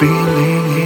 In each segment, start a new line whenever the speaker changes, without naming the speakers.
feeling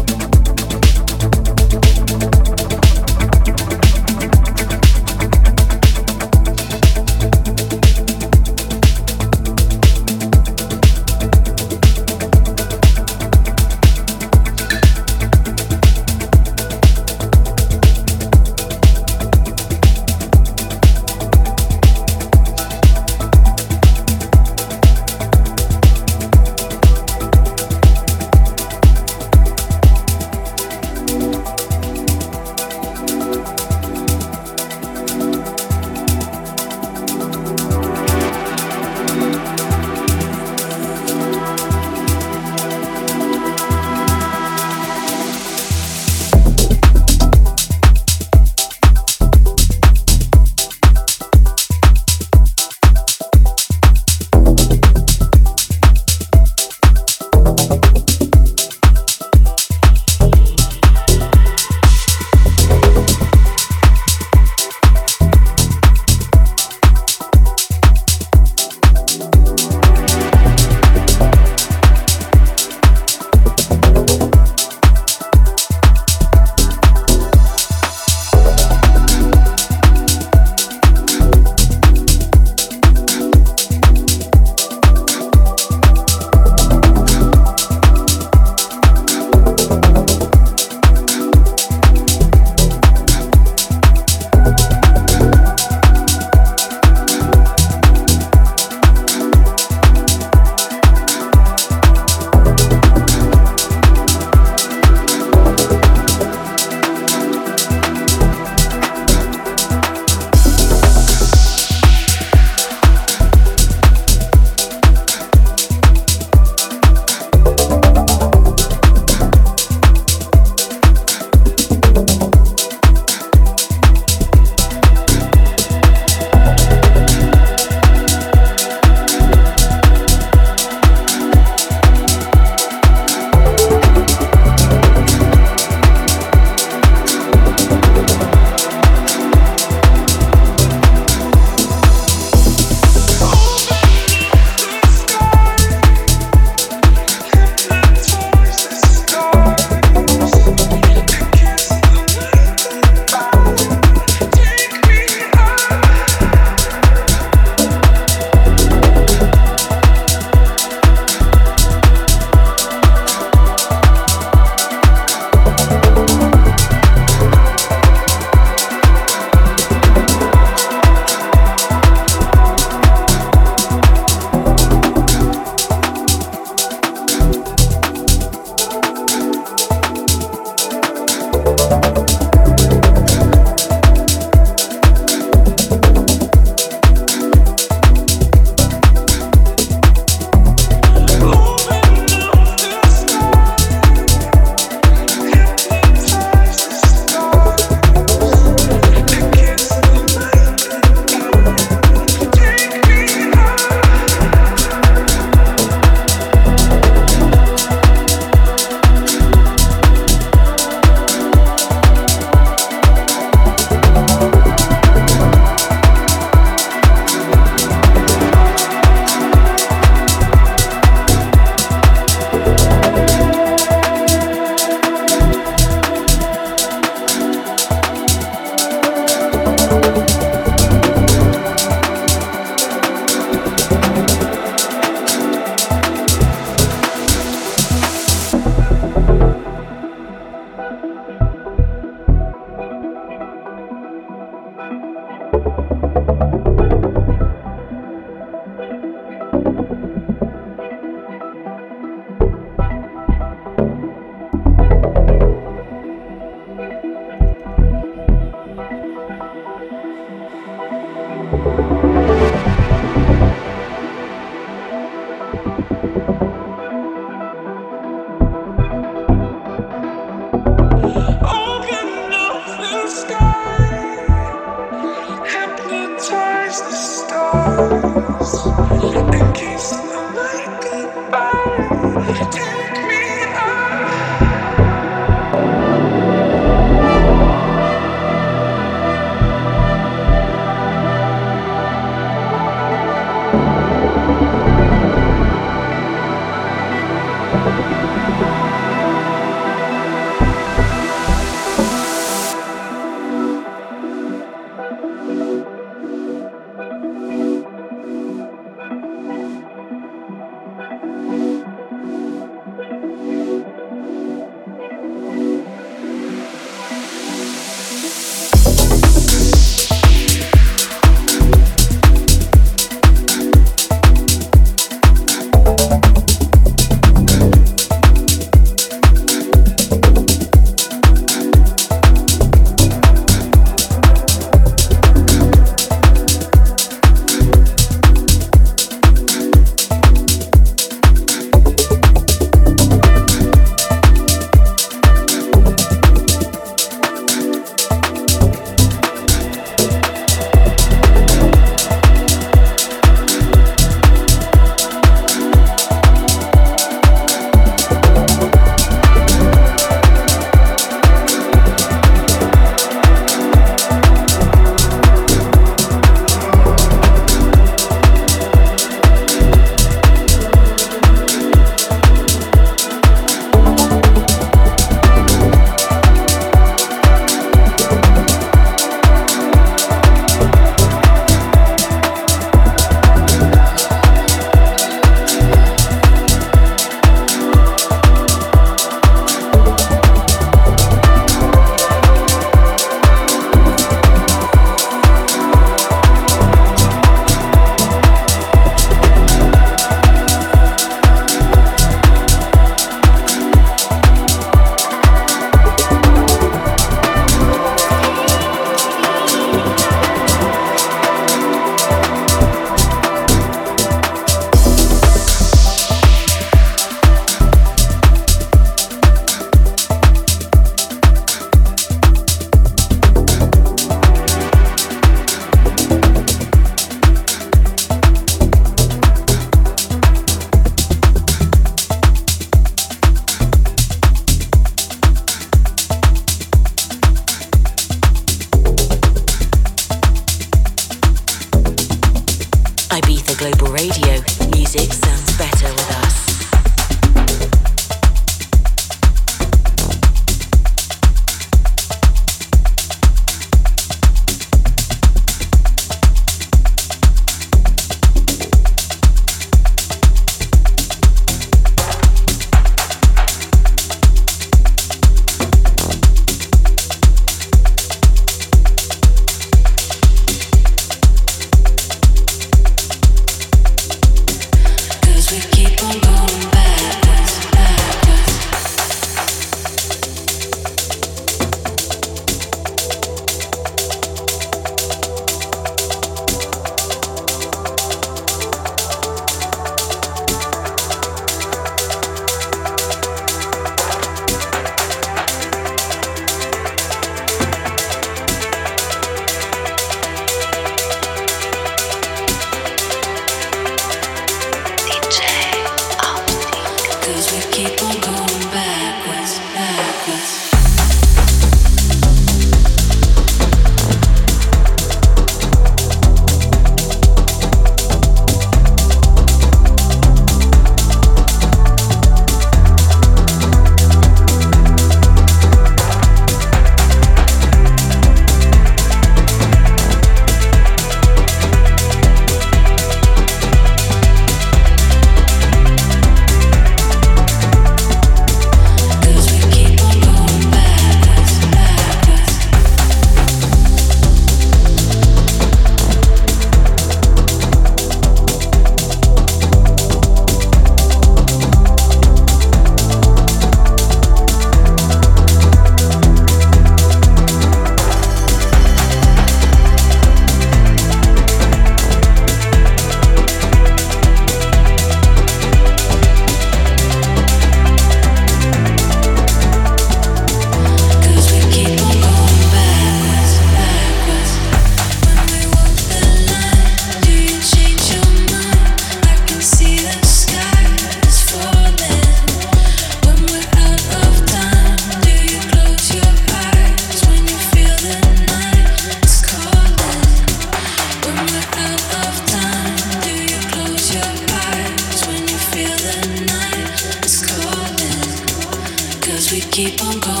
keep on going.